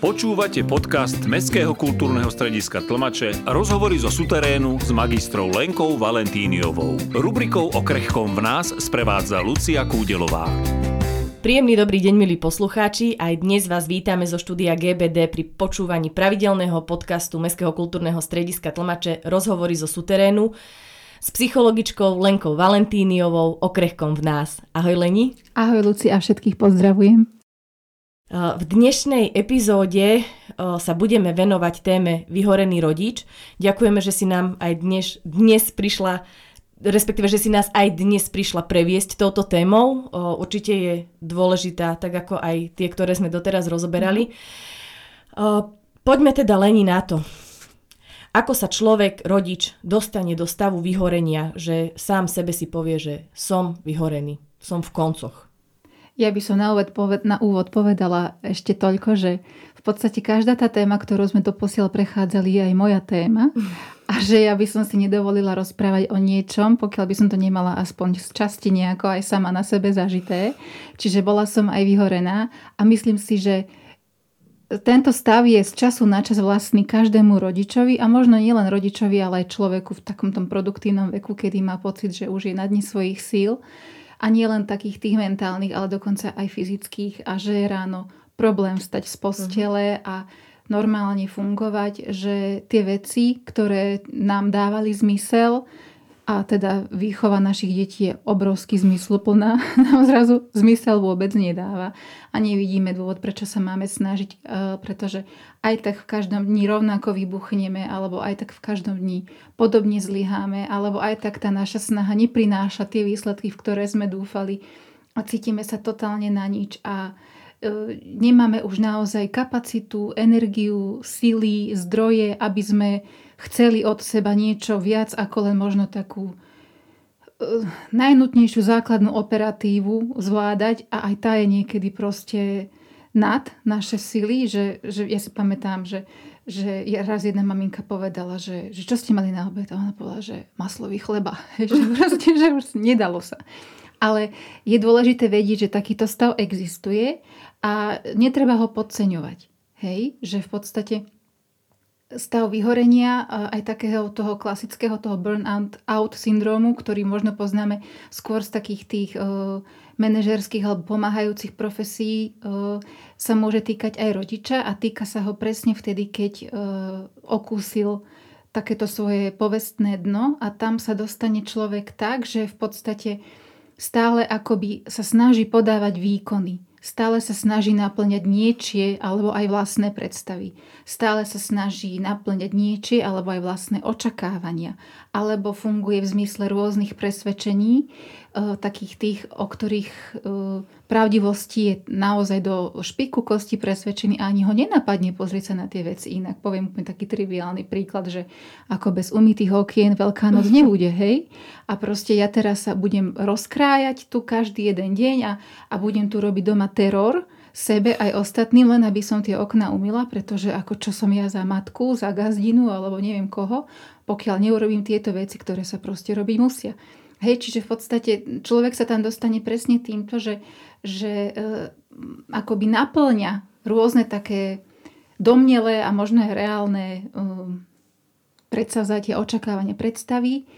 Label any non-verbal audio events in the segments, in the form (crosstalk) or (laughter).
Počúvate podcast Mestského kultúrneho strediska Tlmače rozhovory zo suterénu s magistrou Lenkou Valentíniovou. Rubrikou o krehkom v nás sprevádza Lucia Kúdelová. Príjemný dobrý deň, milí poslucháči. Aj dnes vás vítame zo štúdia GBD pri počúvaní pravidelného podcastu Mestského kultúrneho strediska Tlmače rozhovory zo suterénu s psychologičkou Lenkou Valentíniovou o krehkom v nás. Ahoj Leni. Ahoj Luci a všetkých pozdravujem. V dnešnej epizóde sa budeme venovať téme vyhorený rodič. Ďakujeme, že si nám aj dnes, dnes prišla respektíve, že si nás aj dnes prišla previesť touto témou. Určite je dôležitá, tak ako aj tie, ktoré sme doteraz rozoberali. Poďme teda Leni na to. Ako sa človek, rodič, dostane do stavu vyhorenia, že sám sebe si povie, že som vyhorený, som v koncoch. Ja by som na úvod, poved- na úvod povedala ešte toľko, že v podstate každá tá téma, ktorú sme posiel prechádzali, je aj moja téma. A že ja by som si nedovolila rozprávať o niečom, pokiaľ by som to nemala aspoň z časti nejako aj sama na sebe zažité. Čiže bola som aj vyhorená a myslím si, že tento stav je z času na čas vlastný každému rodičovi a možno nielen rodičovi, ale aj človeku v takom tom produktívnom veku, kedy má pocit, že už je na dni svojich síl a nie len takých tých mentálnych, ale dokonca aj fyzických a že je ráno problém vstať z postele mhm. a normálne fungovať, že tie veci, ktoré nám dávali zmysel, a teda výchova našich detí je obrovský zmysluplná, (laughs) nám zrazu zmysel vôbec nedáva. A nevidíme dôvod, prečo sa máme snažiť, e, pretože aj tak v každom dni rovnako vybuchneme, alebo aj tak v každom dni podobne zlyháme, alebo aj tak tá naša snaha neprináša tie výsledky, v ktoré sme dúfali. A cítime sa totálne na nič a e, nemáme už naozaj kapacitu, energiu, síly, zdroje, aby sme chceli od seba niečo viac ako len možno takú uh, najnutnejšiu základnú operatívu zvládať a aj tá je niekedy proste nad naše sily, že, že ja si pamätám, že, že raz jedna maminka povedala, že, že čo ste mali na obed? A ona povedala, že maslový chleba. (laughs) že proste, že už nedalo sa. Ale je dôležité vedieť, že takýto stav existuje a netreba ho podceňovať. Hej, že v podstate stav vyhorenia, aj takého toho klasického toho burnout out syndrómu, ktorý možno poznáme skôr z takých tých uh, manažerských alebo pomáhajúcich profesí, uh, sa môže týkať aj rodiča a týka sa ho presne vtedy, keď okúsil takéto svoje povestné dno a tam sa dostane človek tak, že v podstate stále akoby sa snaží podávať výkony Stále sa snaží naplňať niečie alebo aj vlastné predstavy. Stále sa snaží naplňať niečie alebo aj vlastné očakávania. Alebo funguje v zmysle rôznych presvedčení, takých tých, o ktorých eh, pravdivosti je naozaj do špiku kosti presvedčený a ani ho nenapadne pozrieť sa na tie veci inak. Poviem úplne taký triviálny príklad, že ako bez umytých okien Veľká noc (laughs) nebude, hej? A proste ja teraz sa budem rozkrájať tu každý jeden deň a, a budem tu robiť doma teror, sebe aj ostatným, len aby som tie okna umila, pretože ako čo som ja za matku, za gazdinu alebo neviem koho, pokiaľ neurobím tieto veci, ktoré sa proste robiť musia. Hej, čiže v podstate človek sa tam dostane presne týmto, že, že e, akoby naplňa rôzne také domnelé a možno aj reálne e, predsavzatie, očakávania, predstavy,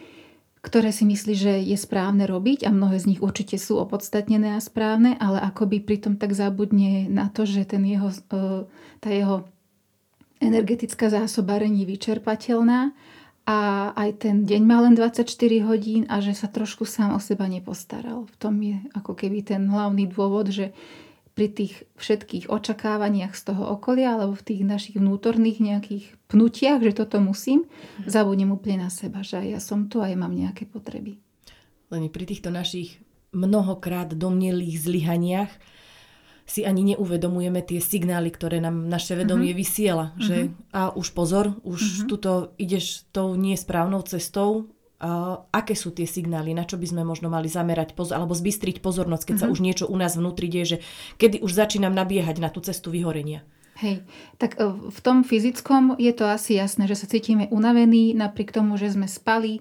ktoré si myslí, že je správne robiť a mnohé z nich určite sú opodstatnené a správne, ale akoby pritom tak zabudne na to, že ten jeho, e, tá jeho energetická zásoba není vyčerpateľná a aj ten deň má len 24 hodín a že sa trošku sám o seba nepostaral. V tom je ako keby ten hlavný dôvod, že pri tých všetkých očakávaniach z toho okolia alebo v tých našich vnútorných nejakých pnutiach, že toto musím, mhm. zabudnem úplne na seba, že ja som tu a ja mám nejaké potreby. Len pri týchto našich mnohokrát domnelých zlyhaniach si ani neuvedomujeme tie signály, ktoré nám naše vedomie uh-huh. vysiela. Že a už pozor, už uh-huh. tuto ideš tou nesprávnou cestou. A aké sú tie signály, na čo by sme možno mali zamerať pozor, alebo zbystriť pozornosť, keď uh-huh. sa už niečo u nás vnútri deje, že kedy už začínam nabiehať na tú cestu vyhorenia. Hej, tak e, v tom fyzickom je to asi jasné, že sa cítime unavení, napriek tomu, že sme spali, e,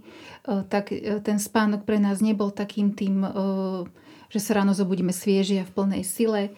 tak e, ten spánok pre nás nebol takým tým, že sa ráno zobudíme svieži a v plnej sile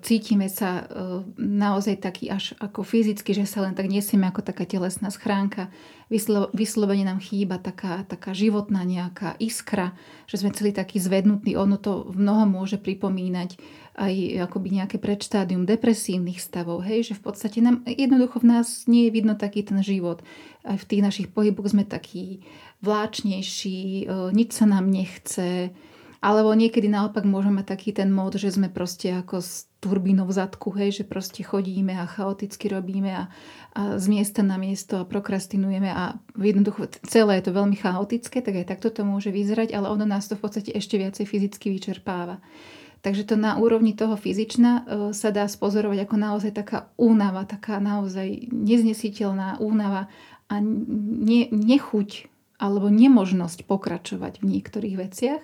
cítime sa naozaj taký až ako fyzicky, že sa len tak nesieme ako taká telesná schránka. Vyslo, vyslovene nám chýba taká, taká životná nejaká iskra, že sme celý taký zvednutý. Ono to v mnohom môže pripomínať aj akoby nejaké predštádium depresívnych stavov, hej, že v podstate nám jednoducho v nás nie je vidno taký ten život. Aj v tých našich pohyboch sme takí vláčnejší, nič sa nám nechce, alebo niekedy naopak môžeme mať taký ten mód, že sme proste ako s turbínou v zadku, hej, že proste chodíme a chaoticky robíme a, a z miesta na miesto a prokrastinujeme a jednoducho celé je to veľmi chaotické, tak aj takto to môže vyzerať, ale ono nás to v podstate ešte viacej fyzicky vyčerpáva. Takže to na úrovni toho fyzična e, sa dá spozorovať ako naozaj taká únava, taká naozaj neznesiteľná únava a ne, nechuť alebo nemožnosť pokračovať v niektorých veciach.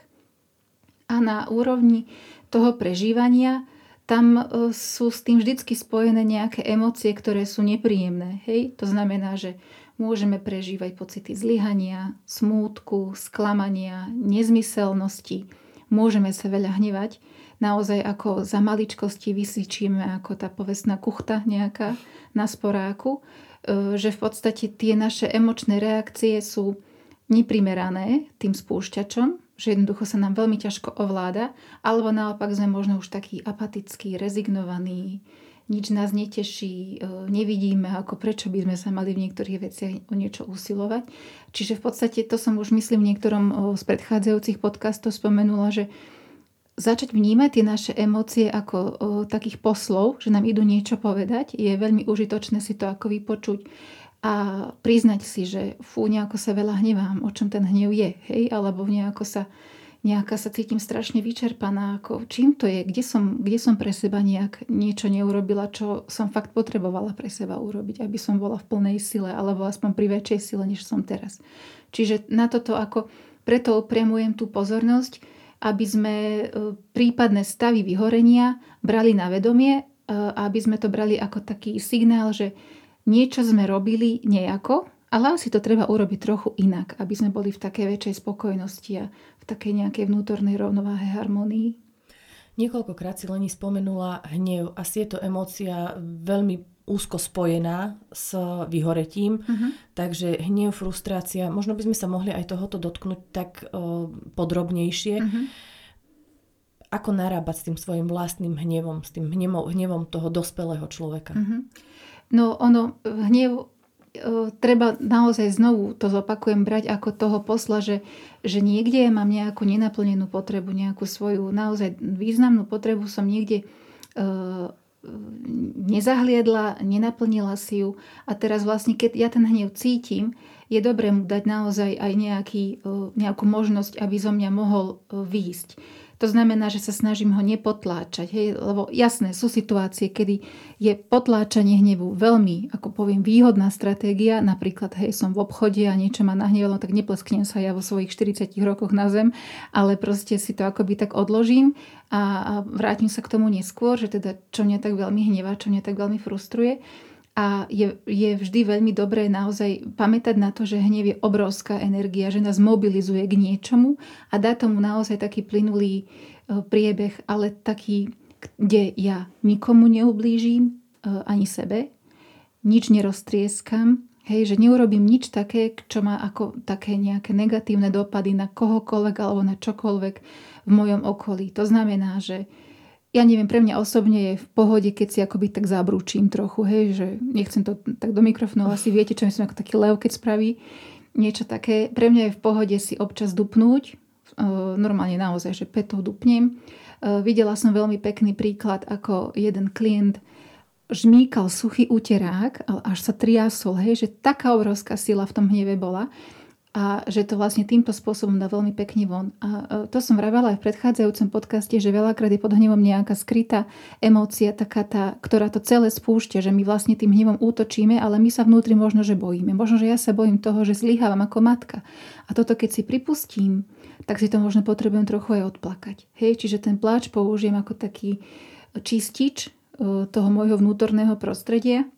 A na úrovni toho prežívania tam e, sú s tým vždycky spojené nejaké emócie, ktoré sú nepríjemné. Hej? To znamená, že môžeme prežívať pocity zlyhania, smútku, sklamania, nezmyselnosti, môžeme sa veľa hnevať naozaj ako za maličkosti vysičíme ako tá povestná kuchta nejaká na sporáku, e, že v podstate tie naše emočné reakcie sú neprimerané tým spúšťačom, že jednoducho sa nám veľmi ťažko ovláda, alebo naopak sme možno už taký apatický, rezignovaný, nič nás neteší, e, nevidíme, ako prečo by sme sa mali v niektorých veciach o niečo usilovať. Čiže v podstate to som už myslím v niektorom z predchádzajúcich podcastov spomenula, že začať vnímať tie naše emócie ako takých poslov, že nám idú niečo povedať, je veľmi užitočné si to ako vypočuť a priznať si, že fú, nejako sa veľa hnevám, o čom ten hnev je, hej, alebo nejako sa, nejaká sa cítim strašne vyčerpaná, ako čím to je, kde som, kde som pre seba nejak niečo neurobila, čo som fakt potrebovala pre seba urobiť, aby som bola v plnej sile, alebo aspoň pri väčšej sile, než som teraz. Čiže na toto ako preto upriamujem tú pozornosť, aby sme e, prípadné stavy vyhorenia brali na vedomie, e, aby sme to brali ako taký signál, že niečo sme robili nejako, ale asi to treba urobiť trochu inak, aby sme boli v takej väčšej spokojnosti a v takej nejakej vnútornej rovnováhe harmonii. Niekoľkokrát si Leni spomenula hnev. Asi je to emócia veľmi úzko spojená s vyhoretím. Uh-huh. Takže hnev, frustrácia, možno by sme sa mohli aj tohoto dotknúť tak o, podrobnejšie. Uh-huh. Ako narábať s tým svojim vlastným hnevom, s tým hnevom, hnevom toho dospelého človeka? Uh-huh. No ono, hnev treba naozaj znovu, to zopakujem, brať ako toho posla, že, že niekde mám nejakú nenaplnenú potrebu, nejakú svoju naozaj významnú potrebu som niekde nezahliedla, nenaplnila si ju a teraz vlastne, keď ja ten hnev cítim, je dobré mu dať naozaj aj nejaký, nejakú možnosť, aby zo mňa mohol výjsť. To znamená, že sa snažím ho nepotláčať. Hej? Lebo jasné, sú situácie, kedy je potláčanie hnevu veľmi, ako poviem, výhodná stratégia. Napríklad, hej, som v obchode a niečo ma nahnevalo, tak neplesknem sa ja vo svojich 40 rokoch na zem, ale proste si to akoby tak odložím a, a vrátim sa k tomu neskôr, že teda čo mňa tak veľmi hnevá, čo mňa tak veľmi frustruje. A je, je vždy veľmi dobré naozaj pamätať na to, že hnev je obrovská energia, že nás mobilizuje k niečomu a dá tomu naozaj taký plynulý e, priebeh, ale taký, kde ja nikomu neublížim, e, ani sebe, nič neroztrieskam, hej, že neurobím nič také, čo má ako také nejaké negatívne dopady na kohokoľvek alebo na čokoľvek v mojom okolí. To znamená, že ja neviem, pre mňa osobne je v pohode, keď si akoby tak zabrúčím trochu, hej, že nechcem to tak do mikrofónu, asi viete, čo myslím, ako taký lev, keď spraví niečo také. Pre mňa je v pohode si občas dupnúť, normálne naozaj, že petou dupnem. Videla som veľmi pekný príklad, ako jeden klient žmýkal suchý uterák, až sa triasol, hej, že taká obrovská sila v tom hneve bola a že to vlastne týmto spôsobom dá veľmi pekne von. A e, to som vravela aj v predchádzajúcom podcaste, že veľakrát je pod hnevom nejaká skrytá emócia, taká tá, ktorá to celé spúšťa, že my vlastne tým hnevom útočíme, ale my sa vnútri možno, že bojíme. Možno, že ja sa bojím toho, že zlyhávam ako matka. A toto keď si pripustím, tak si to možno potrebujem trochu aj odplakať. Hej, čiže ten pláč použijem ako taký čistič e, toho môjho vnútorného prostredia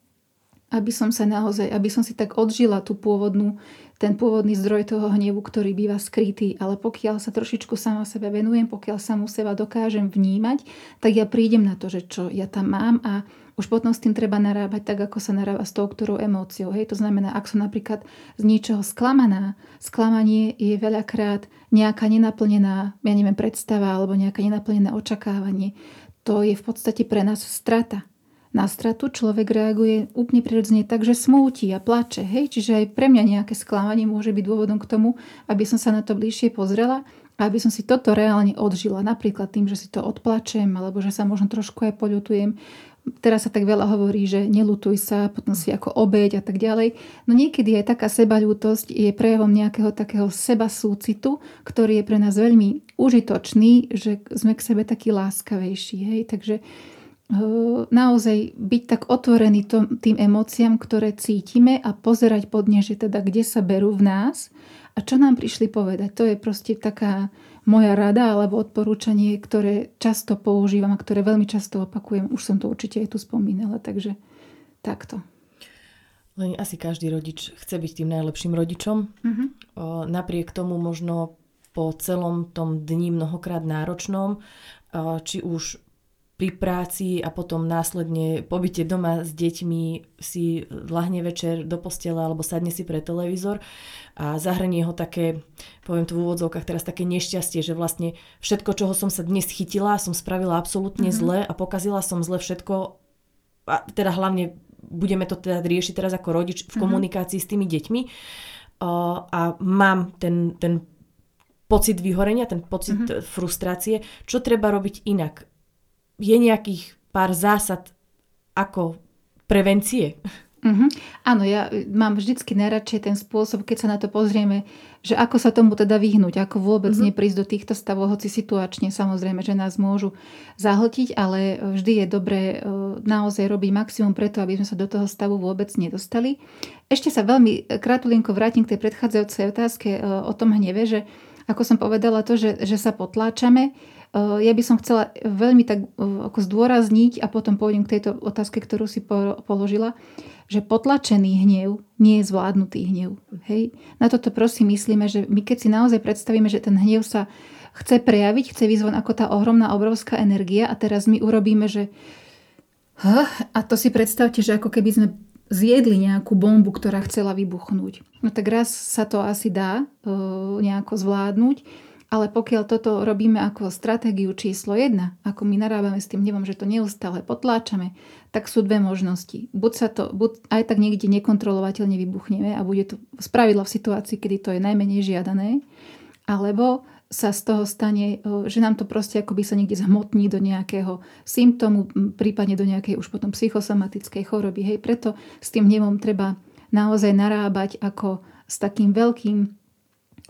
aby som sa naozaj, aby som si tak odžila tú pôvodnú, ten pôvodný zdroj toho hnevu, ktorý býva skrytý. Ale pokiaľ sa trošičku sama sebe venujem, pokiaľ sa mu seba dokážem vnímať, tak ja prídem na to, že čo ja tam mám a už potom s tým treba narábať tak, ako sa narába s tou ktorou emóciou. Hej? To znamená, ak som napríklad z niečoho sklamaná, sklamanie je veľakrát nejaká nenaplnená, ja neviem, predstava alebo nejaká nenaplnené očakávanie. To je v podstate pre nás strata. Na stratu človek reaguje úplne prirodzene tak, že smúti a plače. Hej? Čiže aj pre mňa nejaké sklamanie môže byť dôvodom k tomu, aby som sa na to bližšie pozrela a aby som si toto reálne odžila. Napríklad tým, že si to odplačem alebo že sa možno trošku aj poľutujem teraz sa tak veľa hovorí, že nelutuj sa, potom si ako obeď a tak ďalej. No niekedy aj taká sebaľútosť je prejavom nejakého takého seba súcitu, ktorý je pre nás veľmi užitočný, že sme k sebe takí láskavejší. Hej? Takže naozaj byť tak otvorený tým emóciám, ktoré cítime a pozerať pod ne, že teda kde sa berú v nás a čo nám prišli povedať. To je proste taká moja rada alebo odporúčanie, ktoré často používam a ktoré veľmi často opakujem. Už som to určite aj tu spomínala, takže takto. Len asi každý rodič chce byť tým najlepším rodičom. O, napriek tomu možno po celom tom dni mnohokrát náročnom, či už pri práci a potom následne pobyte doma s deťmi si lahne večer do postele alebo sadne si pre televízor a zahrnie ho také, poviem to v úvodzovkách teraz také nešťastie, že vlastne všetko, čoho som sa dnes chytila, som spravila absolútne mm-hmm. zle a pokazila som zle všetko a teda hlavne budeme to teda riešiť teraz ako rodič v mm-hmm. komunikácii s tými deťmi a mám ten, ten pocit vyhorenia, ten pocit mm-hmm. frustrácie, čo treba robiť inak je nejakých pár zásad ako prevencie? Uh-huh. Áno, ja e, mám vždycky najradšej ten spôsob, keď sa na to pozrieme, že ako sa tomu teda vyhnúť, ako vôbec uh-huh. neprísť do týchto stavov, hoci situačne samozrejme, že nás môžu zahltiť, ale vždy je dobré e, naozaj robiť maximum preto, aby sme sa do toho stavu vôbec nedostali. Ešte sa veľmi e, kratulinko vrátim k tej predchádzajúcej otázke o tom hneve, že ako som povedala to, že, že sa potláčame, ja by som chcela veľmi tak eh, ako zdôrazniť a potom pôjdem k tejto otázke, ktorú si položila, že potlačený hnev nie je zvládnutý hnev. Hej? Na toto prosím myslíme, že my keď si naozaj predstavíme, že ten hnev sa chce prejaviť, chce vyzvať ako tá ohromná, obrovská energia a teraz my urobíme, že a to si predstavte, že ako keby sme zjedli nejakú bombu, ktorá chcela vybuchnúť. No tak raz sa to asi dá e, nejako zvládnuť, ale pokiaľ toto robíme ako stratégiu číslo jedna, ako my narábame s tým hnevom, že to neustále potláčame, tak sú dve možnosti. Buď sa to buď aj tak niekde nekontrolovateľne vybuchneme a bude to spravidla v situácii, kedy to je najmenej žiadané, alebo sa z toho stane, že nám to proste akoby sa niekde zhmotní do nejakého symptómu, prípadne do nejakej už potom psychosomatickej choroby. Hej, preto s tým hnevom treba naozaj narábať ako s takým veľkým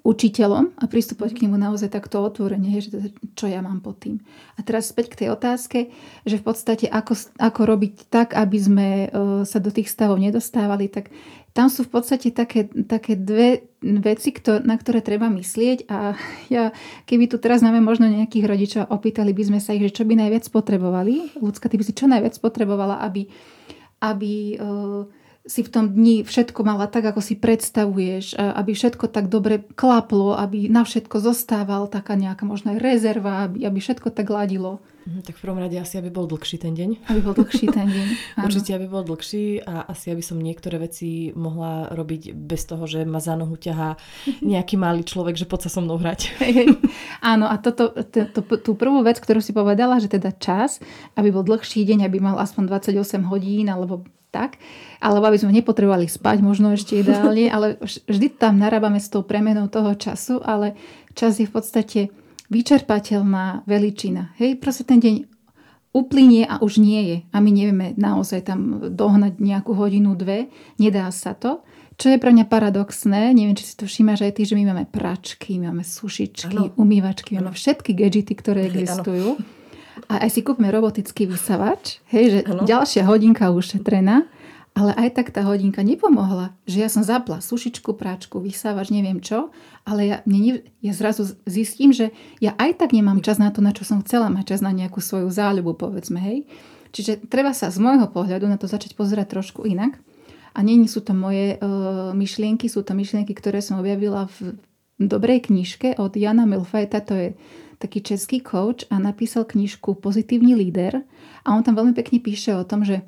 učiteľom a pristupovať k nemu naozaj takto otvorene, že teda, čo ja mám pod tým. A teraz späť k tej otázke, že v podstate ako, ako robiť tak, aby sme uh, sa do tých stavov nedostávali, tak tam sú v podstate také, také dve veci, kto, na ktoré treba myslieť a (laughs) ja, keby tu teraz máme možno nejakých rodičov, opýtali by sme sa ich, že čo by najviac potrebovali. Ľudská, ty by si čo najviac potrebovala, aby, aby uh, si v tom dni všetko mala tak, ako si predstavuješ, aby všetko tak dobre klaplo, aby na všetko zostával taká nejaká možná rezerva, aby, aby všetko tak ladilo. Mhm, tak v prvom rade asi, aby bol dlhší ten deň. Aby bol dlhší ten deň. (laughs) Určite, aby bol dlhší a asi, aby som niektoré veci mohla robiť bez toho, že ma za nohu ťahá (laughs) nejaký malý človek, že poď sa so mnou hrať. Áno, a toto, to, to, tú prvú vec, ktorú si povedala, že teda čas, aby bol dlhší deň, aby mal aspoň 28 hodín alebo tak, alebo aby sme nepotrebovali spať, možno ešte ideálne, ale vždy tam narábame s tou premenou toho času, ale čas je v podstate vyčerpateľná veličina. Hej, proste ten deň uplynie a už nie je. A my nevieme naozaj tam dohnať nejakú hodinu, dve. Nedá sa to. Čo je pre mňa paradoxné, neviem, či si to všimáš aj ty, že my máme pračky, máme sušičky, ano. umývačky, ano. máme všetky gadgety, ktoré existujú. Ano a aj si kúpme robotický vysavač, hej, že ano. ďalšia hodinka ušetrená, ale aj tak tá hodinka nepomohla, že ja som zapla sušičku, práčku, vysávač, neviem čo, ale ja, mne, ja zrazu zistím, že ja aj tak nemám čas na to, na čo som chcela mať čas na nejakú svoju záľubu, povedzme, hej. Čiže treba sa z môjho pohľadu na to začať pozerať trošku inak. A nie sú to moje uh, myšlienky, sú to myšlienky, ktoré som objavila v dobrej knižke od Jana Milfajta, to je taký český coach a napísal knižku Pozitívny líder a on tam veľmi pekne píše o tom, že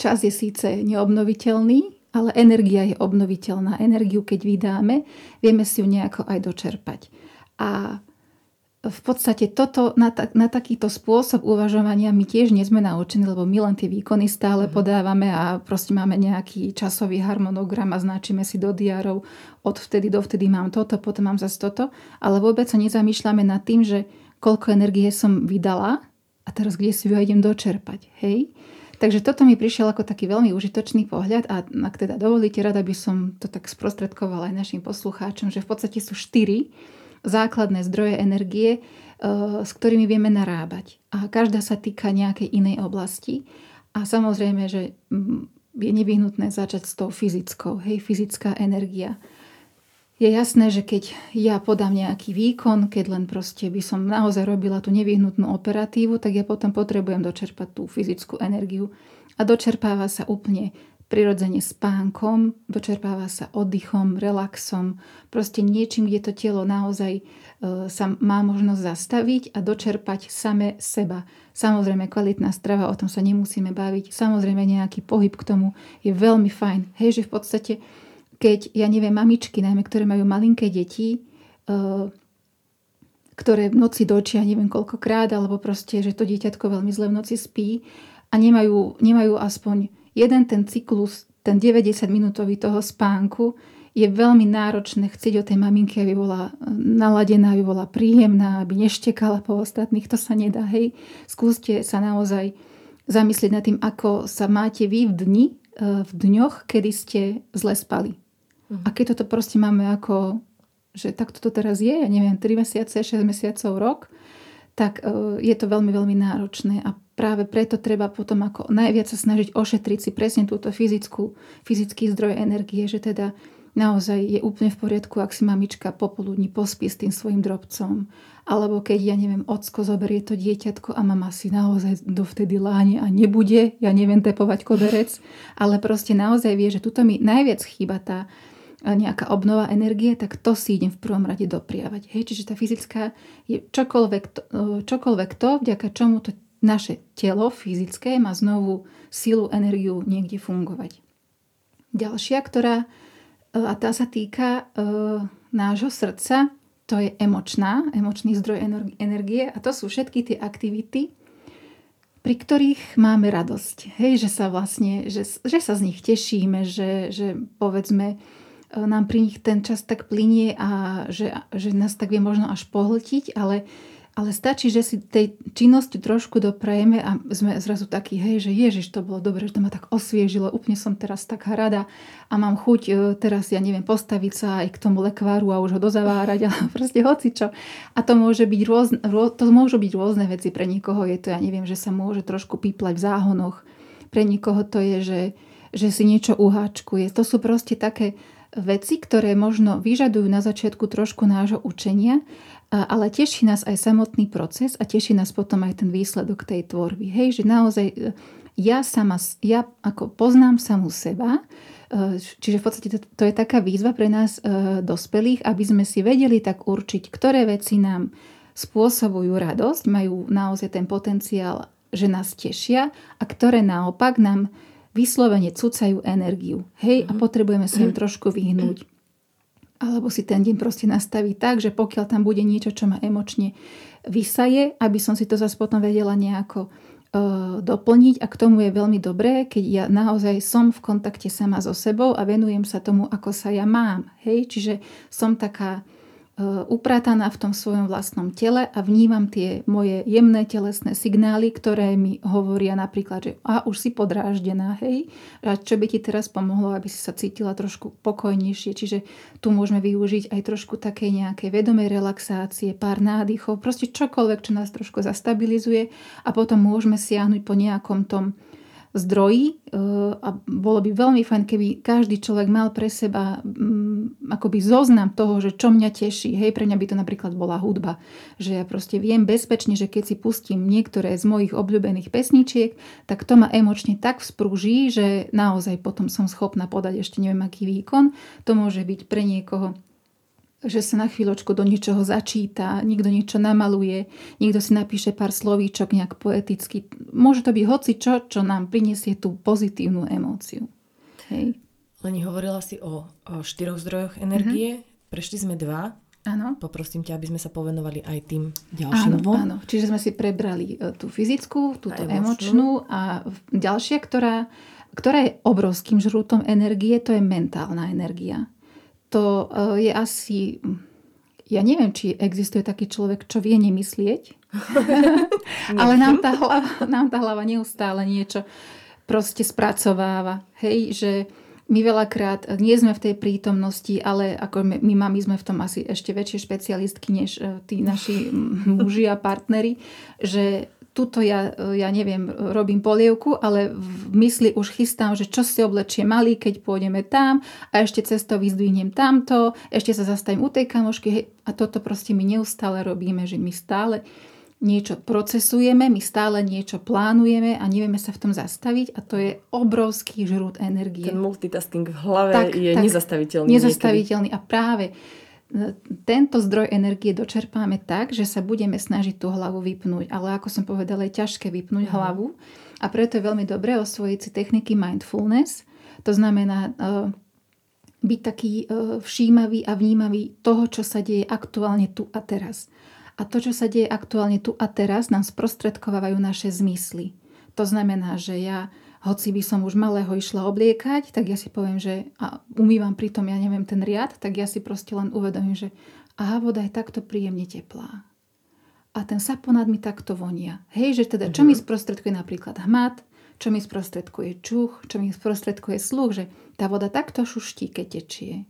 čas je síce neobnoviteľný, ale energia je obnoviteľná. Energiu, keď vydáme, vieme si ju nejako aj dočerpať. A v podstate toto, na, ta, na takýto spôsob uvažovania my tiež nie sme naučení, lebo my len tie výkony stále mm. podávame a proste máme nejaký časový harmonogram a značíme si do diárov od vtedy do vtedy mám toto, potom mám zase toto, ale vôbec sa nezamýšľame nad tým, že koľko energie som vydala a teraz kde si ju idem dočerpať. Hej? Takže toto mi prišiel ako taký veľmi užitočný pohľad a ak teda dovolíte, rada by som to tak sprostredkovala aj našim poslucháčom, že v podstate sú štyri základné zdroje energie, e, s ktorými vieme narábať. A každá sa týka nejakej inej oblasti. A samozrejme, že mm, je nevyhnutné začať s tou fyzickou, hej, fyzická energia. Je jasné, že keď ja podám nejaký výkon, keď len proste by som naozaj robila tú nevyhnutnú operatívu, tak ja potom potrebujem dočerpať tú fyzickú energiu. A dočerpáva sa úplne prirodzene spánkom, dočerpáva sa oddychom, relaxom, proste niečím, kde to telo naozaj e, sa má možnosť zastaviť a dočerpať same seba. Samozrejme, kvalitná strava, o tom sa nemusíme baviť. Samozrejme, nejaký pohyb k tomu je veľmi fajn. Hej, že v podstate, keď, ja neviem, mamičky, najmä, ktoré majú malinké deti, e, ktoré v noci dočia neviem koľkokrát, alebo proste, že to dieťatko veľmi zle v noci spí a nemajú, nemajú aspoň jeden ten cyklus, ten 90 minútový toho spánku je veľmi náročné chcieť o tej maminke, aby bola e, naladená, aby bola príjemná, aby neštekala po ostatných. To sa nedá. Hej. Skúste sa naozaj zamyslieť nad tým, ako sa máte vy v dni, e, v dňoch, kedy ste zle spali. Mhm. A keď toto proste máme ako, že takto to teraz je, ja neviem, 3 mesiace, 6 mesiacov, rok, tak e, je to veľmi, veľmi náročné a práve preto treba potom ako najviac sa snažiť ošetriť si presne túto fyzickú, fyzický zdroj energie, že teda naozaj je úplne v poriadku, ak si mamička popoludní pospí s tým svojim drobcom. Alebo keď, ja neviem, ocko zoberie to dieťatko a mama si naozaj dovtedy láne a nebude, ja neviem tepovať koberec, ale proste naozaj vie, že tuto mi najviac chýba tá nejaká obnova energie, tak to si idem v prvom rade dopriavať. Hej, čiže tá fyzická je čokoľvek to, čokoľvek to, vďaka čomu to naše telo fyzické má znovu silu, energiu niekde fungovať. Ďalšia, ktorá, e, a tá sa týka e, nášho srdca, to je emočná, emočný zdroj energie a to sú všetky tie aktivity, pri ktorých máme radosť. Hej, že sa vlastne, že, že sa z nich tešíme, že, že povedzme, E, nám pri nich ten čas tak plinie a že, že nás tak vie možno až pohltiť, ale, ale stačí, že si tej činnosti trošku doprajeme a sme zrazu takí, hej, že ježiš, to bolo dobre, že to ma tak osviežilo, úplne som teraz taká rada a mám chuť e, teraz, ja neviem, postaviť sa aj k tomu lekváru a už ho dozavárať, (laughs) ale proste hocičo. A to môže byť rôzne, to môžu byť rôzne veci. Pre niekoho je to, ja neviem, že sa môže trošku píplať v záhonoch. Pre niekoho to je, že, že si niečo uháčkuje. To sú proste také veci, ktoré možno vyžadujú na začiatku trošku nášho učenia, ale teší nás aj samotný proces a teší nás potom aj ten výsledok tej tvorby. Hej, že naozaj e, ja sama, ja ako poznám samú seba, e, čiže v podstate to, to je taká výzva pre nás e, dospelých, aby sme si vedeli tak určiť, ktoré veci nám spôsobujú radosť, majú naozaj ten potenciál, že nás tešia a ktoré naopak nám vyslovene cucajú energiu. Hej, a mhm. potrebujeme sa im trošku vyhnúť. Alebo si ten deň proste nastaviť tak, že pokiaľ tam bude niečo, čo ma emočne vysaje, aby som si to zase potom vedela nejako uh, doplniť. A k tomu je veľmi dobré, keď ja naozaj som v kontakte sama so sebou a venujem sa tomu, ako sa ja mám. Hej, čiže som taká E, uprataná v tom svojom vlastnom tele a vnímam tie moje jemné telesné signály, ktoré mi hovoria napríklad, že a už si podráždená, hej, a čo by ti teraz pomohlo, aby si sa cítila trošku pokojnejšie. Čiže tu môžeme využiť aj trošku takej nejakej vedomej relaxácie, pár nádychov, proste čokoľvek, čo nás trošku zastabilizuje a potom môžeme siahnuť po nejakom tom zdroji e, a bolo by veľmi fajn, keby každý človek mal pre seba m, akoby zoznam toho, že čo mňa teší. Hej, pre mňa by to napríklad bola hudba. Že ja proste viem bezpečne, že keď si pustím niektoré z mojich obľúbených pesničiek, tak to ma emočne tak vzprúží, že naozaj potom som schopná podať ešte neviem aký výkon. To môže byť pre niekoho že sa na chvíľočku do niečoho začíta, niekto niečo namaluje, niekto si napíše pár slovíčok nejak poeticky. Môže to byť hoci čo, čo nám prinesie tú pozitívnu emóciu. Hej. Leni, hovorila si o, o štyroch zdrojoch energie, mm-hmm. prešli sme dva. Áno. Poprosím ťa, aby sme sa povenovali aj tým ďalším áno, dvom. Áno, čiže sme si prebrali e, tú fyzickú, túto a emočnú a ďalšia, ktorá, ktorá je obrovským žrútom energie, to je mentálna energia to eh, je asi... Ja neviem, či existuje taký človek, čo vie nemyslieť, (laughs) ale nám tá, hlava, nám tá hlava neustále niečo proste spracováva. Hej, že my veľakrát nie sme v tej prítomnosti, ale ako my, my mami sme v tom asi ešte väčšie špecialistky než eh, tí naši muži a partneri, že tuto ja, ja neviem, robím polievku, ale v mysli už chystám, že čo si oblečie malý, keď pôjdeme tam a ešte cesto vyzdvihnem tamto, ešte sa zastavím u tej kamošky hej, a toto proste my neustále robíme, že my stále niečo procesujeme, my stále niečo plánujeme a nevieme sa v tom zastaviť a to je obrovský žrút energie. Ten multitasking v hlave tak, je tak, nezastaviteľný. Nezastaviteľný niekedy. a práve tento zdroj energie dočerpáme tak, že sa budeme snažiť tú hlavu vypnúť. Ale ako som povedala, je ťažké vypnúť mm. hlavu. A preto je veľmi dobré osvojiť si techniky mindfulness. To znamená uh, byť taký uh, všímavý a vnímavý toho, čo sa deje aktuálne tu a teraz. A to, čo sa deje aktuálne tu a teraz, nám sprostredkovávajú naše zmysly. To znamená, že ja hoci by som už malého išla obliekať, tak ja si poviem, že a umývam pritom, ja neviem, ten riad, tak ja si proste len uvedomím, že aha, voda je takto príjemne teplá. A ten saponát mi takto vonia. Hej, že teda čo mi mhm. sprostredkuje napríklad hmat, čo mi sprostredkuje čuch, čo mi sprostredkuje sluch, že tá voda takto šuští, keď tečie.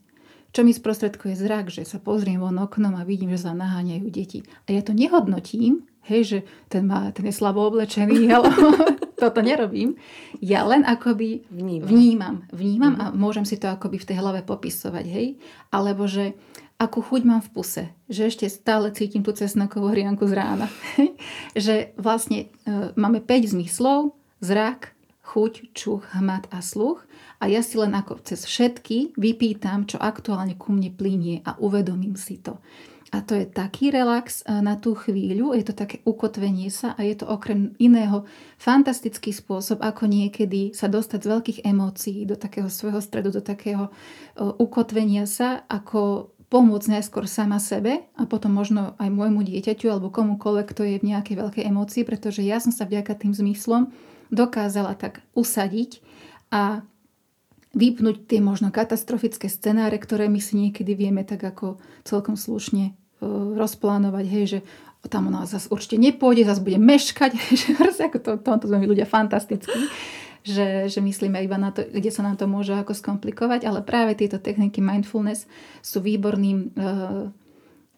Čo mi sprostredkuje zrak, že sa pozriem von oknom a vidím, že sa naháňajú deti. A ja to nehodnotím, hej, že ten, má, ten je slabo oblečený, (laughs) ale toto nerobím. Ja len akoby vnímam, vnímam, vnímam mm-hmm. a môžem si to akoby v tej hlave popisovať, hej. Alebo že akú chuť mám v puse, že ešte stále cítim tú cesnakovú hrianku z rána. (laughs) že vlastne e, máme 5 zmyslov, zrak, chuť, čuch, hmat a sluch a ja si len ako cez všetky vypýtam, čo aktuálne ku mne plinie a uvedomím si to. A to je taký relax e, na tú chvíľu, je to také ukotvenie sa a je to okrem iného fantastický spôsob, ako niekedy sa dostať z veľkých emócií do takého svojho stredu, do takého e, ukotvenia sa, ako pomôcť najskôr sama sebe a potom možno aj môjmu dieťaťu alebo komukoľvek, kto je v nejakej veľkej emócii, pretože ja som sa vďaka tým zmyslom dokázala tak usadiť a vypnúť tie možno katastrofické scenáre, ktoré my si niekedy vieme tak ako celkom slušne rozplánovať, hej, že tam ona zase určite nepôjde, zase bude meškať, (laughs) že ako to, tomto sme my ľudia fantastickí, že, že myslíme iba na to, kde sa nám to môže ako skomplikovať, ale práve tieto techniky mindfulness sú výborným uh,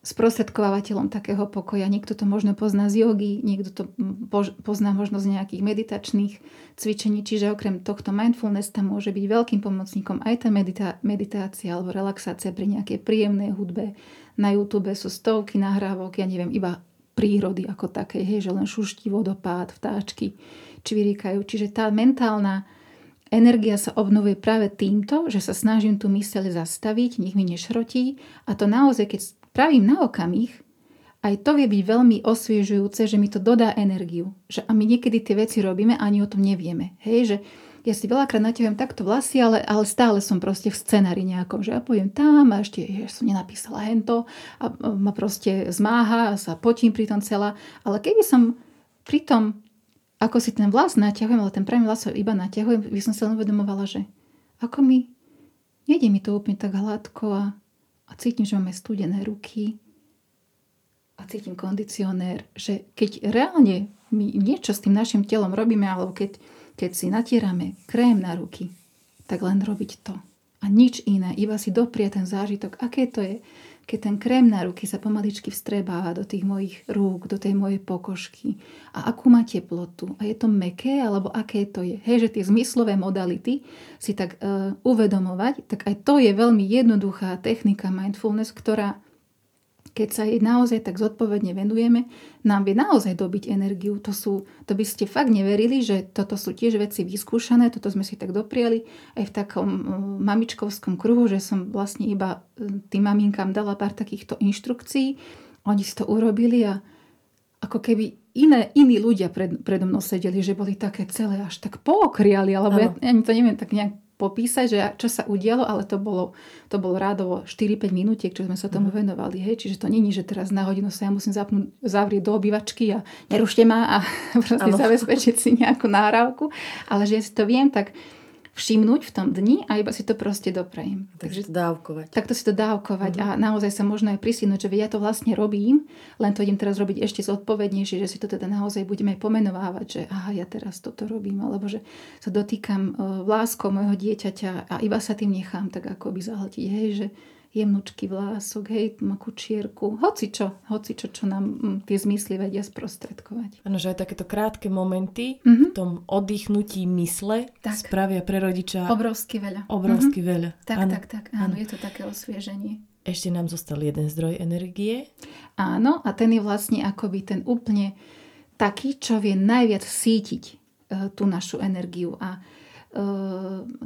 sprostredkovateľom takého pokoja. Niekto to možno pozná z jogy, niekto to pozná možno z nejakých meditačných cvičení, čiže okrem tohto mindfulness tam môže byť veľkým pomocníkom aj tá medita- meditácia alebo relaxácia pri nejakej príjemnej hudbe. Na YouTube sú stovky nahrávok, ja neviem, iba prírody ako také, hej, že len šuští vodopád, vtáčky, čvirikajú. Čiže tá mentálna energia sa obnovuje práve týmto, že sa snažím tú myseľ zastaviť, nech mi nešrotí a to naozaj, keď pravím na okamih, aj to vie byť veľmi osviežujúce, že mi to dodá energiu. Že, a my niekedy tie veci robíme ani o tom nevieme. Hej, že ja si veľakrát naťahujem takto vlasy, ale, ale stále som proste v scenári nejakom, že ja poviem tam a ešte že som nenapísala hento a ma proste zmáha a sa potím pri tom celá. Ale keby som pri tom, ako si ten vlas naťahujem, ale ten pravý vlas iba naťahujem, by som sa len uvedomovala, že ako mi, nejde mi to úplne tak hladko a a cítim, že máme studené ruky a cítim kondicionér, že keď reálne my niečo s tým našim telom robíme, alebo keď, keď si natierame krém na ruky, tak len robiť to. A nič iné, iba si doprie ten zážitok, aké to je keď ten krém na ruky sa pomaličky vstrebáva do tých mojich rúk, do tej mojej pokožky a akú má teplotu a je to meké alebo aké to je. Hej, že tie zmyslové modality si tak uh, uvedomovať, tak aj to je veľmi jednoduchá technika mindfulness, ktorá keď sa jej naozaj tak zodpovedne venujeme, nám vie naozaj dobiť energiu. To, sú, to by ste fakt neverili, že toto sú tiež veci vyskúšané, toto sme si tak dopriali aj v takom uh, mamičkovskom kruhu, že som vlastne iba uh, tým maminkám dala pár takýchto inštrukcií. Oni si to urobili a ako keby iné, iní ľudia pred, predo mnou sedeli, že boli také celé až tak pookriali, alebo ja, ja to neviem tak nejak popísať, že čo sa udialo, ale to bolo, to bolo rádovo 4-5 minútiek, čo sme sa tomu mm. venovali. Hej? Čiže to není, že teraz na hodinu sa ja musím zapnúť, zavrieť do obývačky a nerušte ma a (laughs) proste ano. zabezpečiť si nejakú náravku. Ale že ja si to viem tak všimnúť v tom dni a iba si to proste doprajem. Tak Takže to dávkovať. Takto si to dávkovať uh-huh. a naozaj sa možno aj prisínuť, že ja to vlastne robím, len to idem teraz robiť ešte zodpovednejšie, že si to teda naozaj budeme aj pomenovávať, že aha, ja teraz toto robím, alebo že sa dotýkam uh, vláskou môjho dieťaťa a iba sa tým nechám tak ako by zahltiť, hej, že jemnučký vlások, hej, má kučierku, hoci čo, nám mm, tie zmysly vedia sprostredkovať. Áno, že aj takéto krátke momenty mm-hmm. v tom oddychnutí mysle tak. spravia pre rodiča obrovsky veľa. Obrovsky mm-hmm. veľa. Tak, áno. tak, tak, áno, áno, je to také osvieženie. Ešte nám zostal jeden zdroj energie. Áno, a ten je vlastne akoby ten úplne taký, čo vie najviac sítiť e, tú našu energiu. A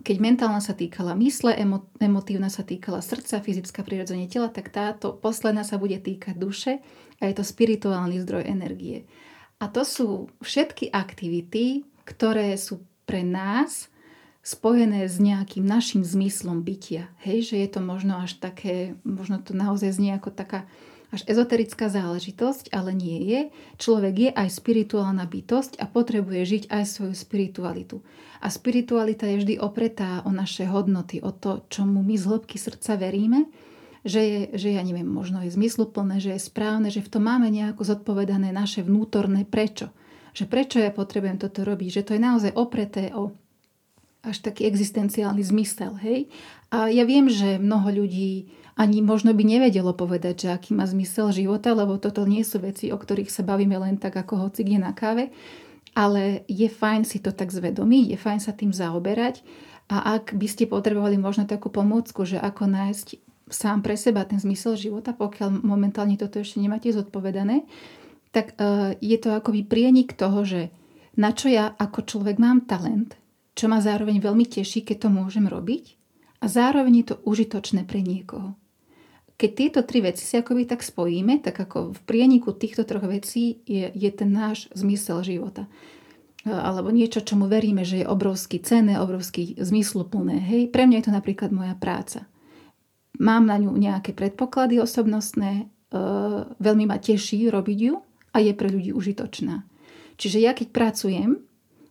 keď mentálna sa týkala mysle, emo, emotívna sa týkala srdca, fyzická prirodzenie tela, tak táto posledná sa bude týkať duše a je to spirituálny zdroj energie. A to sú všetky aktivity, ktoré sú pre nás spojené s nejakým našim zmyslom bytia. Hej, že je to možno až také, možno to naozaj znie ako taká až ezoterická záležitosť, ale nie je. Človek je aj spirituálna bytosť a potrebuje žiť aj svoju spiritualitu. A spiritualita je vždy opretá o naše hodnoty, o to, čomu my z hĺbky srdca veríme, že je, že ja neviem, možno je zmysluplné, že je správne, že v tom máme nejako zodpovedané naše vnútorné prečo. Že prečo ja potrebujem toto robiť, že to je naozaj opreté o až taký existenciálny zmysel, hej. A ja viem, že mnoho ľudí ani možno by nevedelo povedať, že aký má zmysel života, lebo toto nie sú veci, o ktorých sa bavíme len tak ako hoci kde na káve, ale je fajn si to tak zvedomiť, je fajn sa tým zaoberať a ak by ste potrebovali možno takú pomôcku, že ako nájsť sám pre seba ten zmysel života, pokiaľ momentálne toto ešte nemáte zodpovedané, tak uh, je to akoby prienik toho, že na čo ja ako človek mám talent, čo ma zároveň veľmi teší, keď to môžem robiť a zároveň je to užitočné pre niekoho. Keď tieto tri veci si akoby tak spojíme, tak ako v prieniku týchto troch vecí je, je ten náš zmysel života. Alebo niečo, čomu veríme, že je obrovský cenné, obrovský zmysluplné. Hej, pre mňa je to napríklad moja práca. Mám na ňu nejaké predpoklady osobnostné, e, veľmi ma teší robiť ju a je pre ľudí užitočná. Čiže ja keď pracujem,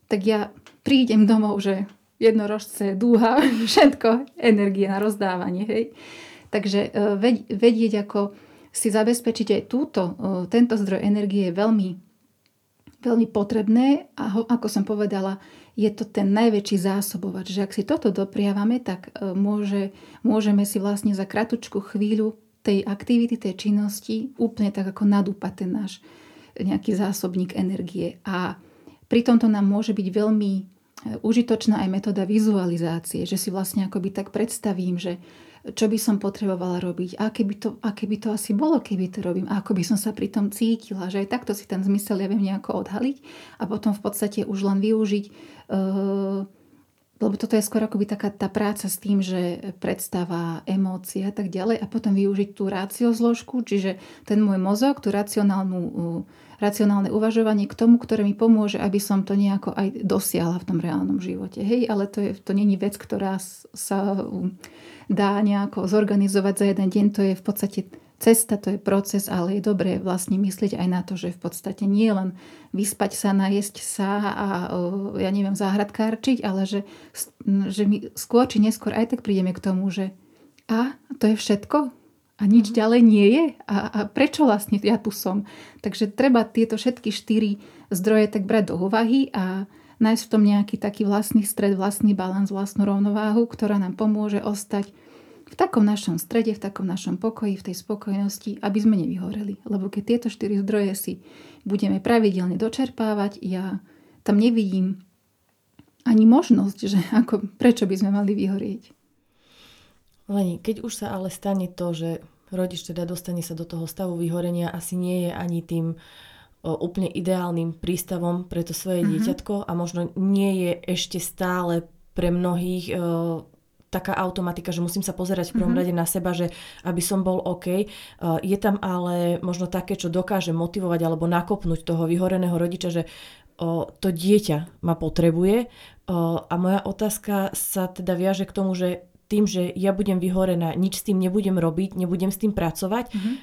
tak ja prídem domov, že jednorožce, dúha, (laughs) všetko, energie na rozdávanie. Hej. Takže e, vedieť, ako si zabezpečiť aj túto, e, tento zdroj energie je veľmi, veľmi potrebné a ho, ako som povedala, je to ten najväčší zásobovač, že ak si toto dopriavame, tak e, môže, môžeme si vlastne za kratučku chvíľu tej aktivity, tej činnosti úplne tak ako nadúpať ten náš nejaký zásobník energie. A pri tomto nám môže byť veľmi užitočná aj metóda vizualizácie, že si vlastne akoby tak predstavím, že čo by som potrebovala robiť, aké by, to, aké by to asi bolo, keby to robím, a ako by som sa pri tom cítila, že aj takto si ten zmysel ja viem nejako odhaliť a potom v podstate už len využiť uh, lebo toto je skoro akoby taká tá práca s tým, že predstava, emócie a tak ďalej a potom využiť tú rácio zložku, čiže ten môj mozog, tú racionálnu, racionálne uvažovanie k tomu, ktoré mi pomôže, aby som to nejako aj dosiahla v tom reálnom živote. Hej, ale to, je, to není vec, ktorá sa dá nejako zorganizovať za jeden deň, to je v podstate cesta, to je proces, ale je dobré vlastne myslieť aj na to, že v podstate nie len vyspať sa, najesť sa a ja neviem, záhradkárčiť, ale že, že my skôr či neskôr aj tak prídeme k tomu, že a to je všetko? A nič mm. ďalej nie je? A, a prečo vlastne ja tu som? Takže treba tieto všetky štyri zdroje tak brať do úvahy a nájsť v tom nejaký taký vlastný stred, vlastný balans, vlastnú rovnováhu, ktorá nám pomôže ostať v takom našom strede, v takom našom pokoji, v tej spokojnosti, aby sme nevyhoreli. Lebo keď tieto štyri zdroje si budeme pravidelne dočerpávať, ja tam nevidím ani možnosť, že ako, prečo by sme mali vyhorieť. Leni, keď už sa ale stane to, že rodič teda dostane sa do toho stavu vyhorenia, asi nie je ani tým o, úplne ideálnym prístavom pre to svoje mm-hmm. dieťatko a možno nie je ešte stále pre mnohých o, taká automatika, že musím sa pozerať v prvom mm-hmm. rade na seba, že aby som bol OK. Je tam ale možno také, čo dokáže motivovať alebo nakopnúť toho vyhoreného rodiča, že to dieťa ma potrebuje. A moja otázka sa teda viaže k tomu, že tým, že ja budem vyhorená, nič s tým nebudem robiť, nebudem s tým pracovať, mm-hmm.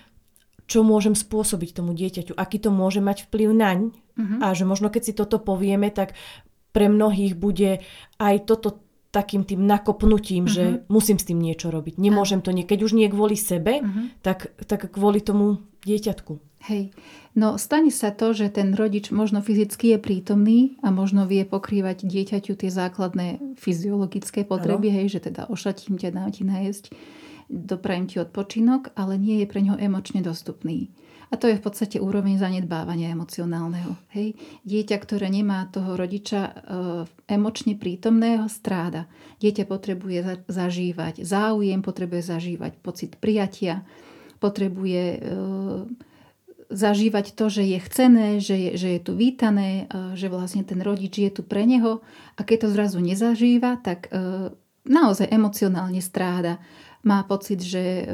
čo môžem spôsobiť tomu dieťaťu, aký to môže mať vplyv naň. Mm-hmm. A že možno keď si toto povieme, tak pre mnohých bude aj toto takým tým nakopnutím, uh-huh. že mhm. musím s tým niečo robiť. Nemôžem to nie, keď už nie kvôli sebe, uh-huh. tak, tak kvôli tomu dieťatku. Hej, no stane sa to, že ten rodič možno fyzicky je prítomný a možno vie pokrývať dieťaťu tie základné fyziologické potreby, ano. hej, že teda ošatím ťa, dám ti najesť, doprajem ti odpočinok, ale nie je pre ňo emočne dostupný. A to je v podstate úroveň zanedbávania emocionálneho. Hej. Dieťa, ktoré nemá toho rodiča e, emočne prítomného, stráda. Dieťa potrebuje za, zažívať záujem, potrebuje zažívať pocit prijatia, potrebuje e, zažívať to, že je chcené, že je, že je tu vítané, e, že vlastne ten rodič je tu pre neho. A keď to zrazu nezažíva, tak naozaj emocionálne stráda. Má pocit, že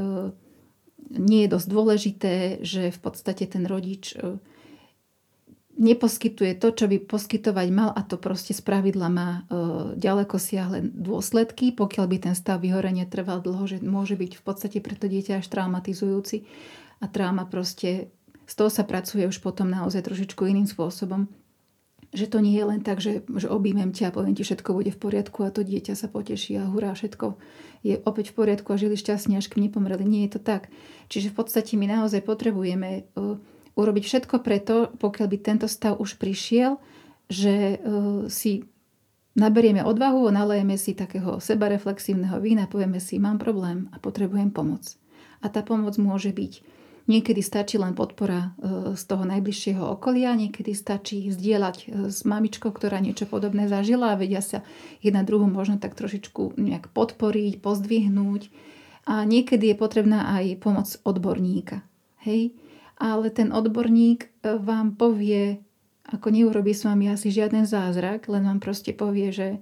nie je dosť dôležité, že v podstate ten rodič e, neposkytuje to, čo by poskytovať mal a to proste z pravidla má e, ďaleko siahle dôsledky, pokiaľ by ten stav vyhorenia trval dlho, že môže byť v podstate pre to dieťa až traumatizujúci. A trauma proste, z toho sa pracuje už potom naozaj trošičku iným spôsobom že to nie je len tak, že, že objímem ťa a poviem ti, všetko bude v poriadku a to dieťa sa poteší a hurá, všetko je opäť v poriadku a žili šťastne, až kým nepomreli. Nie je to tak. Čiže v podstate my naozaj potrebujeme uh, urobiť všetko preto, pokiaľ by tento stav už prišiel, že uh, si naberieme odvahu nalejeme si takého sebareflexívneho vína, povieme si, mám problém a potrebujem pomoc. A tá pomoc môže byť Niekedy stačí len podpora e, z toho najbližšieho okolia, niekedy stačí zdieľať e, s mamičkou, ktorá niečo podobné zažila a vedia sa jedna druhú možno tak trošičku nejak podporiť, pozdvihnúť. A niekedy je potrebná aj pomoc odborníka. Hej? Ale ten odborník e, vám povie, ako neurobí s vami asi žiaden zázrak, len vám proste povie, že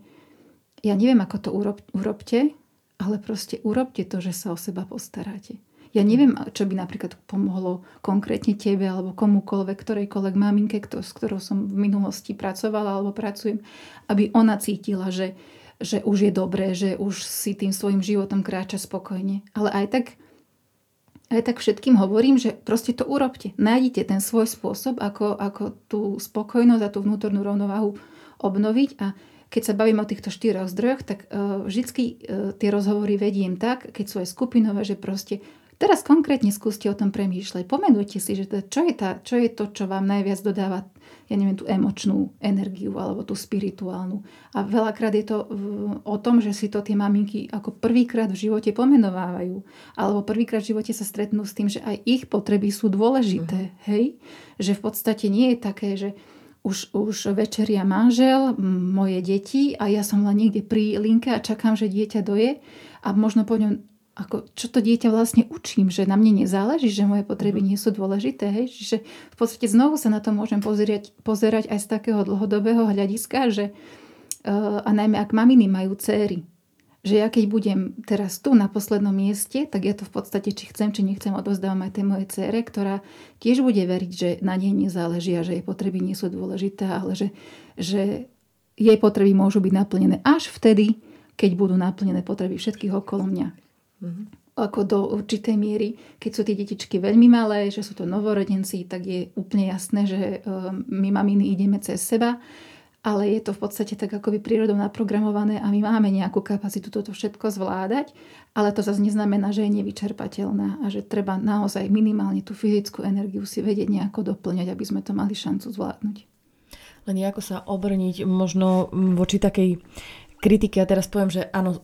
ja neviem, ako to urob, urobte, ale proste urobte to, že sa o seba postaráte. Ja neviem, čo by napríklad pomohlo konkrétne tebe alebo komukoľvek, ktorejkoľvek maminke, kto, s ktorou som v minulosti pracovala alebo pracujem, aby ona cítila, že, že už je dobré, že už si tým svojim životom kráča spokojne. Ale aj tak, aj tak všetkým hovorím, že proste to urobte. Nájdite ten svoj spôsob, ako, ako tú spokojnosť a tú vnútornú rovnováhu obnoviť a keď sa bavím o týchto štyroch zdrojoch, tak uh, vždycky uh, tie rozhovory vediem tak, keď sú aj skupinové, že proste Teraz konkrétne skúste o tom premýšľať. Pomenujte si, že to, čo, je tá, čo je to, čo vám najviac dodáva ja neviem, tú emočnú energiu alebo tú spirituálnu. A veľakrát je to o tom, že si to tie maminky ako prvýkrát v živote pomenovávajú. Alebo prvýkrát v živote sa stretnú s tým, že aj ich potreby sú dôležité. Uh-huh. Hej? Že v podstate nie je také, že už, už večeria manžel, moje deti a ja som len niekde pri linke a čakám, že dieťa doje a možno po ňom ako, čo to dieťa vlastne učím, že na mne nezáleží, že moje potreby mhm. nie sú dôležité. Hej? Čiže v podstate znovu sa na to môžem pozerať, pozerať aj z takého dlhodobého hľadiska, že uh, a najmä ak maminy majú céry, že ja keď budem teraz tu na poslednom mieste, tak ja to v podstate, či chcem, či nechcem, odozdávam aj tej mojej cére, ktorá tiež bude veriť, že na nej nezáleží a že jej potreby nie sú dôležité, ale že, že jej potreby môžu byť naplnené až vtedy, keď budú naplnené potreby všetkých okolo mňa. Mm-hmm. Ako do určitej miery, keď sú tie detičky veľmi malé, že sú to novorodenci, tak je úplne jasné, že ehm, my maminy ideme cez seba, ale je to v podstate tak akoby prírodou naprogramované a my máme nejakú kapacitu toto všetko zvládať, ale to zase neznamená, že je nevyčerpateľná a že treba naozaj minimálne tú fyzickú energiu si vedieť nejako doplňať, aby sme to mali šancu zvládnuť. Len ako sa obrniť možno voči takej kritiky a teraz poviem, že áno,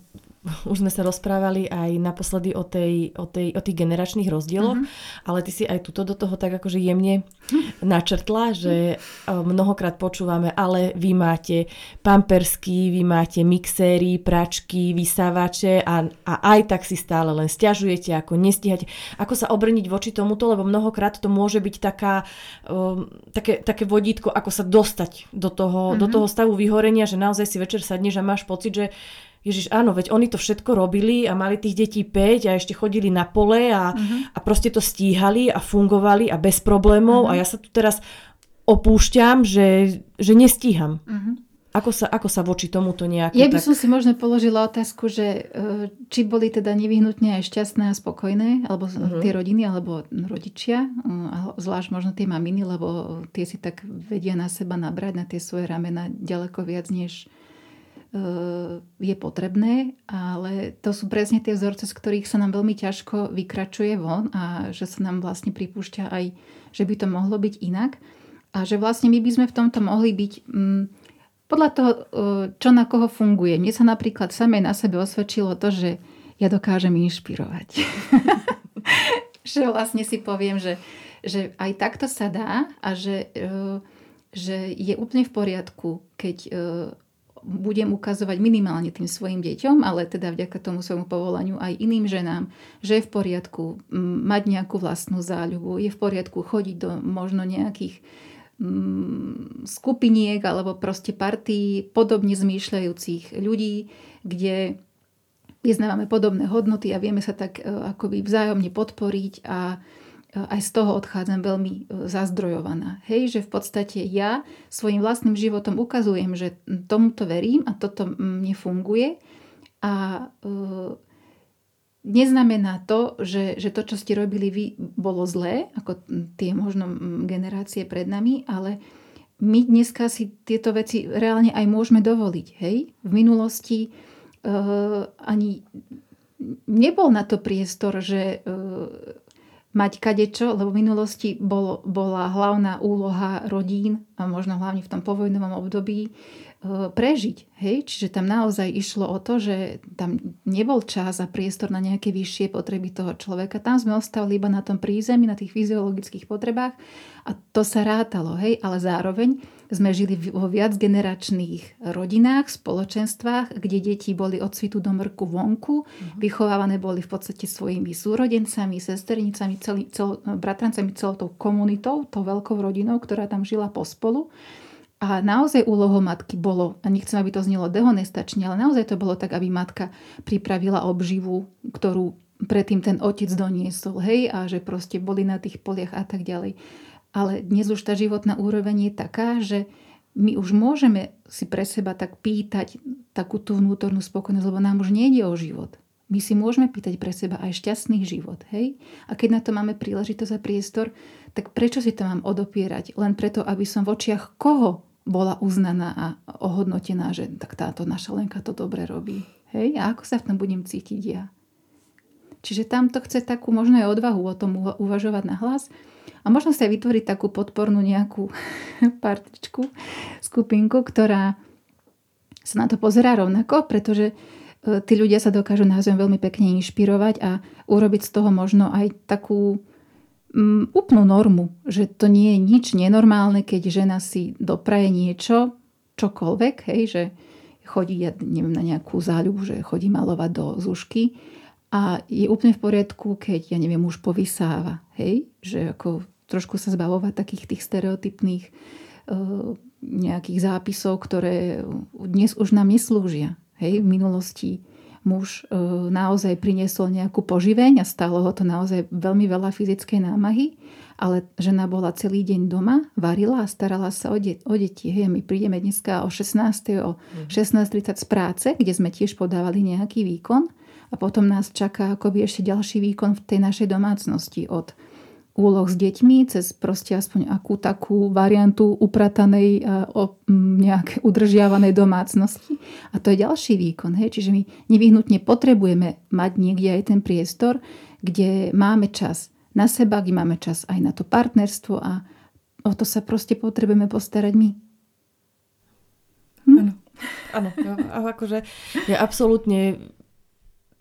už sme sa rozprávali aj naposledy o, tej, o, tej, o tých generačných rozdieloch, uh-huh. ale ty si aj tuto do toho tak akože jemne načrtla, že mnohokrát počúvame, ale vy máte pampersky, vy máte mixéry, pračky, vysávače a, a aj tak si stále len stiažujete, ako nestíhate. Ako sa obrniť voči tomuto, lebo mnohokrát to môže byť taká, um, také, také vodítko, ako sa dostať do toho, uh-huh. do toho stavu vyhorenia, že naozaj si večer sadneš a máš pocit, že Ježiš, áno, veď oni to všetko robili a mali tých detí 5 a ešte chodili na pole a, uh-huh. a proste to stíhali a fungovali a bez problémov uh-huh. a ja sa tu teraz opúšťam, že, že nestíham. Uh-huh. Ako sa, ako sa voči tomuto nejako... Ja by tak... som si možno položila otázku, že e, či boli teda nevyhnutne aj šťastné a spokojné, alebo uh-huh. tie rodiny, alebo rodičia, e, zvlášť možno tie maminy, lebo tie si tak vedia na seba nabrať, na tie svoje ramena ďaleko viac, než je potrebné, ale to sú presne tie vzorce, z ktorých sa nám veľmi ťažko vykračuje von a že sa nám vlastne pripúšťa aj, že by to mohlo byť inak a že vlastne my by sme v tomto mohli byť mm, podľa toho, e, čo na koho funguje. Mne sa napríklad samej na sebe osvedčilo to, že ja dokážem inšpirovať. (laughs) že vlastne si poviem, že, že aj takto sa dá a že, e, že je úplne v poriadku, keď e, budem ukazovať minimálne tým svojim deťom, ale teda vďaka tomu svojmu povolaniu aj iným ženám, že je v poriadku mať nejakú vlastnú záľubu, je v poriadku chodiť do možno nejakých skupiniek alebo proste partí podobne zmýšľajúcich ľudí, kde vyznávame podobné hodnoty a vieme sa tak e, akoby vzájomne podporiť a aj z toho odchádzam veľmi e, zazdrojovaná. Hej, že v podstate ja svojim vlastným životom ukazujem, že tomuto verím a toto mne funguje a e, neznamená to, že, že to, čo ste robili vy, bolo zlé, ako tie možno generácie pred nami, ale my dneska si tieto veci reálne aj môžeme dovoliť. Hej? V minulosti e, ani nebol na to priestor, že e, mať kadečo, lebo v minulosti bol, bola hlavná úloha rodín, a možno hlavne v tom povojnovom období, e, prežiť. Hej? Čiže tam naozaj išlo o to, že tam nebol čas a priestor na nejaké vyššie potreby toho človeka. Tam sme ostali iba na tom prízemí, na tých fyziologických potrebách a to sa rátalo. Hej? Ale zároveň sme žili vo viacgeneračných rodinách, spoločenstvách, kde deti boli od svitu do mrku vonku, uh-huh. vychovávané boli v podstate svojimi súrodencami, sesternicami, celý, cel, bratrancami, celou tou komunitou, tou veľkou rodinou, ktorá tam žila pospolu. A naozaj úlohou matky bolo, a nechcem, aby to znelo dehonestačne, ale naozaj to bolo tak, aby matka pripravila obživu, ktorú predtým ten otec doniesol, hej, a že proste boli na tých poliach a tak ďalej. Ale dnes už tá životná úroveň je taká, že my už môžeme si pre seba tak pýtať takú tú vnútornú spokojnosť, lebo nám už nejde o život. My si môžeme pýtať pre seba aj šťastný život. Hej? A keď na to máme príležitosť a priestor, tak prečo si to mám odopierať? Len preto, aby som v očiach koho bola uznaná a ohodnotená, že tak táto naša Lenka to dobre robí. Hej? A ako sa v tom budem cítiť ja? Čiže tam to chce takú možno aj odvahu o tom uvažovať na hlas a možno sa aj vytvoriť takú podpornú nejakú (laughs) partičku, skupinku, ktorá sa na to pozerá rovnako, pretože e, tí ľudia sa dokážu názvom veľmi pekne inšpirovať a urobiť z toho možno aj takú um, úplnú normu, že to nie je nič nenormálne, keď žena si dopraje niečo, čokoľvek, hej, že chodí, ja neviem, na nejakú záľubu, že chodí malovať do zušky a je úplne v poriadku, keď, ja neviem, už povysáva, hej, že ako trošku sa zbavovať takých tých stereotypných uh, nejakých zápisov, ktoré dnes už nám neslúžia. Hej, v minulosti muž uh, naozaj priniesol nejakú poživeň a stalo ho to naozaj veľmi veľa fyzickej námahy, ale žena bola celý deň doma, varila a starala sa o, de- o deti. Hej, my prídeme dneska o 16. o 16.30 mhm. z práce, kde sme tiež podávali nejaký výkon a potom nás čaká akoby ešte ďalší výkon v tej našej domácnosti od úloh s deťmi cez proste aspoň akú takú variantu upratanej o nejaké udržiavanej domácnosti. A to je ďalší výkon. Hej? Čiže my nevyhnutne potrebujeme mať niekde aj ten priestor, kde máme čas na seba, kde máme čas aj na to partnerstvo a o to sa proste potrebujeme postarať my. Hm? Áno. Akože ja absolútne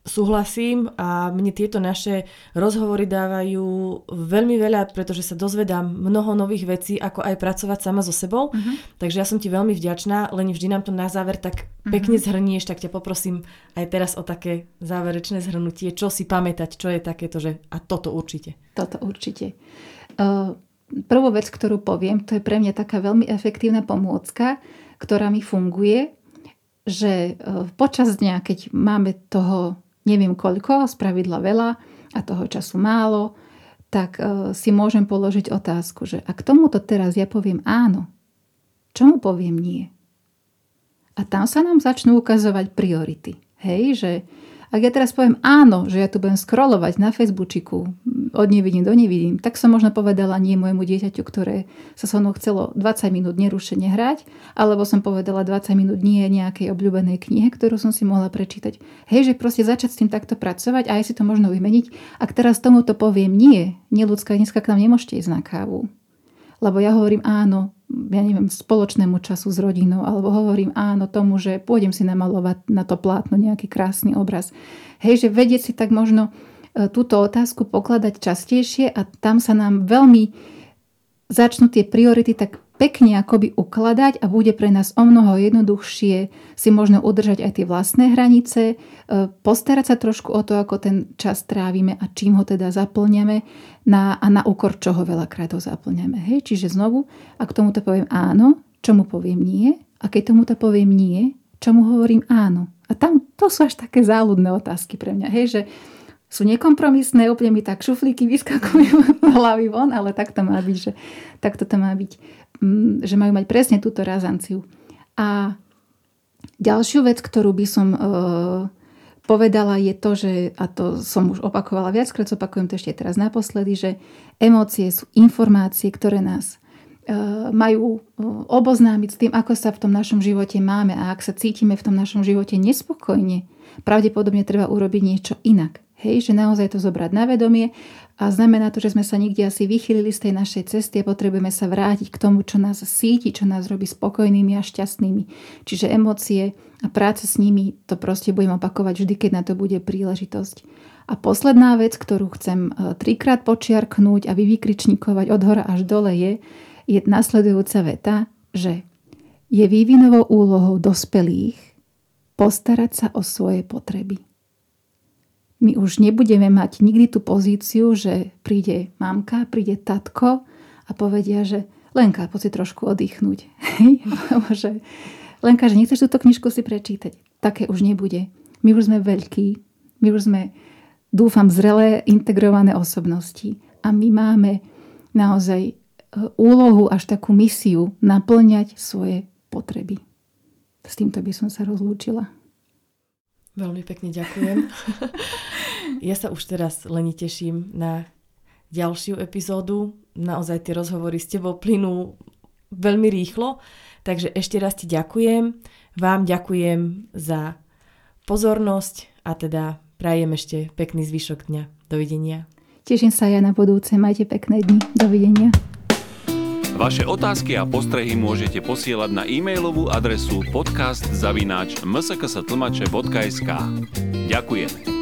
súhlasím a mne tieto naše rozhovory dávajú veľmi veľa, pretože sa dozvedám mnoho nových vecí, ako aj pracovať sama so sebou. Uh-huh. Takže ja som ti veľmi vďačná, len vždy nám to na záver tak uh-huh. pekne zhrnieš, tak ťa poprosím aj teraz o také záverečné zhrnutie, čo si pamätať, čo je takéto, že a toto určite. Toto určite. Uh, prvú vec, ktorú poviem, to je pre mňa taká veľmi efektívna pomôcka, ktorá mi funguje, že uh, počas dňa, keď máme toho neviem koľko, z pravidla veľa a toho času málo, tak uh, si môžem položiť otázku, že ak tomuto teraz ja poviem áno, čomu poviem nie? A tam sa nám začnú ukazovať priority. Hej, že ak ja teraz poviem áno, že ja tu budem scrollovať na Facebooku od nevidím do nevidím, tak som možno povedala nie môjmu dieťaťu, ktoré sa so mnou chcelo 20 minút nerušene hrať, alebo som povedala 20 minút nie nejakej obľúbenej knihe, ktorú som si mohla prečítať. Hej, že proste začať s tým takto pracovať a aj si to možno vymeniť. Ak teraz tomuto poviem nie, neľudská, dneska k nám nemôžete ísť na kávu. Lebo ja hovorím áno, ja neviem, spoločnému času s rodinou, alebo hovorím áno tomu, že pôjdem si namalovať na to plátno nejaký krásny obraz. Hej, že vedieť si tak možno e, túto otázku pokladať častejšie a tam sa nám veľmi začnú tie priority tak pekne akoby ukladať a bude pre nás o mnoho jednoduchšie si možno udržať aj tie vlastné hranice, e, postarať sa trošku o to, ako ten čas trávime a čím ho teda zaplňame na, a na úkor čoho veľakrát ho zaplňame. Hej? Čiže znovu, ak tomuto poviem áno, čomu poviem nie a keď tomuto poviem nie, čomu hovorím áno. A tam to sú až také záľudné otázky pre mňa. Hej, že sú nekompromisné, úplne mi tak šuflíky vyskakujú (laughs) hlavy von, ale tak to má byť, že takto to má byť, že majú mať presne túto razanciu. A ďalšiu vec, ktorú by som uh, povedala je to, že, a to som už opakovala viackrát, opakujem to ešte teraz naposledy, že emócie sú informácie, ktoré nás uh, majú uh, oboznámiť s tým, ako sa v tom našom živote máme a ak sa cítime v tom našom živote nespokojne, pravdepodobne treba urobiť niečo inak. Hej, že naozaj to zobrať na vedomie a znamená to, že sme sa nikde asi vychylili z tej našej cesty a potrebujeme sa vrátiť k tomu, čo nás síti, čo nás robí spokojnými a šťastnými. Čiže emócie a práca s nimi, to proste budem opakovať vždy, keď na to bude príležitosť. A posledná vec, ktorú chcem e, trikrát počiarknúť a vykričníkovať od hora až dole je, je nasledujúca veta, že je vývinovou úlohou dospelých postarať sa o svoje potreby my už nebudeme mať nikdy tú pozíciu, že príde mamka, príde tatko a povedia, že Lenka, poď si trošku oddychnúť. (laughs) že Lenka, že nechceš túto knižku si prečítať. Také už nebude. My už sme veľkí, my už sme, dúfam, zrelé, integrované osobnosti a my máme naozaj e, úlohu až takú misiu naplňať svoje potreby. S týmto by som sa rozlúčila. Veľmi pekne ďakujem. (laughs) ja sa už teraz len teším na ďalšiu epizódu. Naozaj tie rozhovory s tebou plynú veľmi rýchlo. Takže ešte raz ti ďakujem. Vám ďakujem za pozornosť a teda prajem ešte pekný zvyšok dňa. Dovidenia. Teším sa ja na budúce. Majte pekné dni. Dovidenia. Vaše otázky a postrehy môžete posielať na e-mailovú adresu podcast.msksatlmače.sk Ďakujeme.